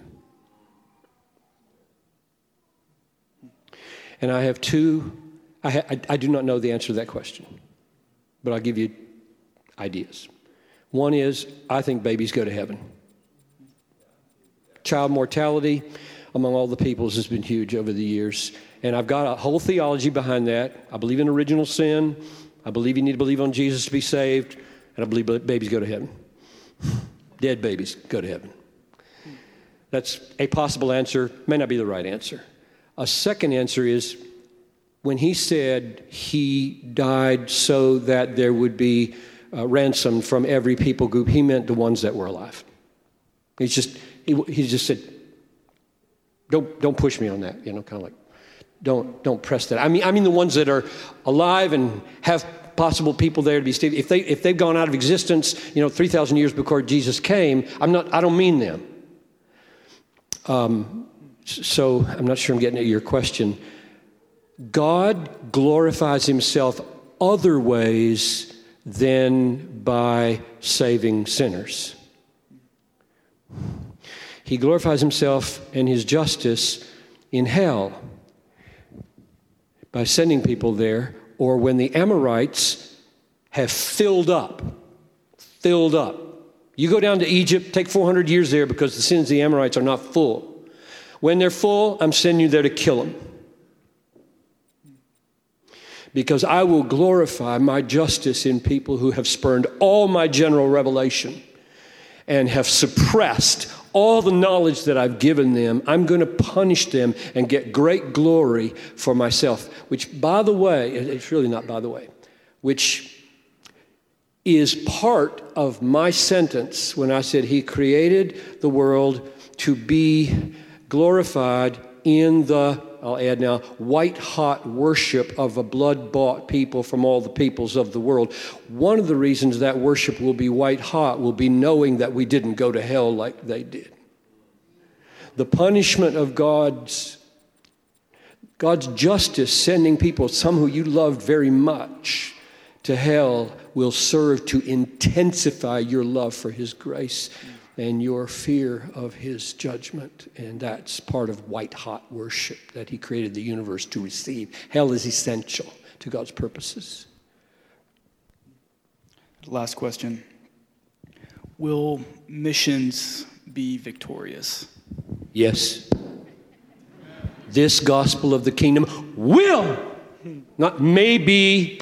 And I have two, I, ha, I, I do not know the answer to that question, but I'll give you ideas. One is I think babies go to heaven. Child mortality among all the peoples has been huge over the years. And I've got a whole theology behind that. I believe in original sin. I believe you need to believe on Jesus to be saved. And I believe babies go to heaven. Dead babies go to heaven. That's a possible answer, may not be the right answer. A second answer is when he said he died so that there would be uh, ransom from every people group, he meant the ones that were alive. He's just, he, he just said, don't, don't push me on that, you know, kind of like, don't don't press that. I mean, I mean the ones that are alive and have possible people there to be saved. If they if they've gone out of existence, you know, three thousand years before Jesus came, I'm not. I don't mean them. Um, so I'm not sure I'm getting at your question. God glorifies Himself other ways than by saving sinners. He glorifies Himself and His justice in hell by sending people there, or when the Amorites have filled up, filled up. You go down to Egypt, take 400 years there because the sins of the Amorites are not full. When they're full, I'm sending you there to kill them. Because I will glorify my justice in people who have spurned all my general revelation and have suppressed all the knowledge that I've given them, I'm going to punish them and get great glory for myself. Which, by the way, it's really not by the way, which is part of my sentence when I said He created the world to be glorified in the I'll add now, white hot worship of a blood bought people from all the peoples of the world. One of the reasons that worship will be white hot will be knowing that we didn't go to hell like they did. The punishment of God's God's justice, sending people, some who you loved very much, to hell, will serve to intensify your love for His grace and your fear of his judgment. And that's part of white hot worship that he created the universe to receive. Hell is essential to God's purposes. Last question Will missions be victorious? Yes. This gospel of the kingdom will, not maybe,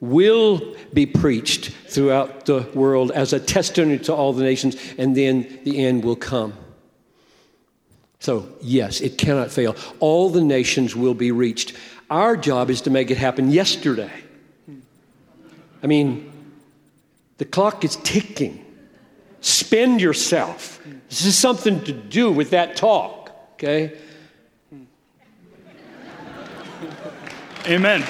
will be preached throughout the world as a testimony to all the nations, and then the end will come. So, yes, it cannot fail. All the nations will be reached. Our job is to make it happen yesterday. I mean, the clock is ticking. Spend yourself. This is something to do with that talk, okay? Amen.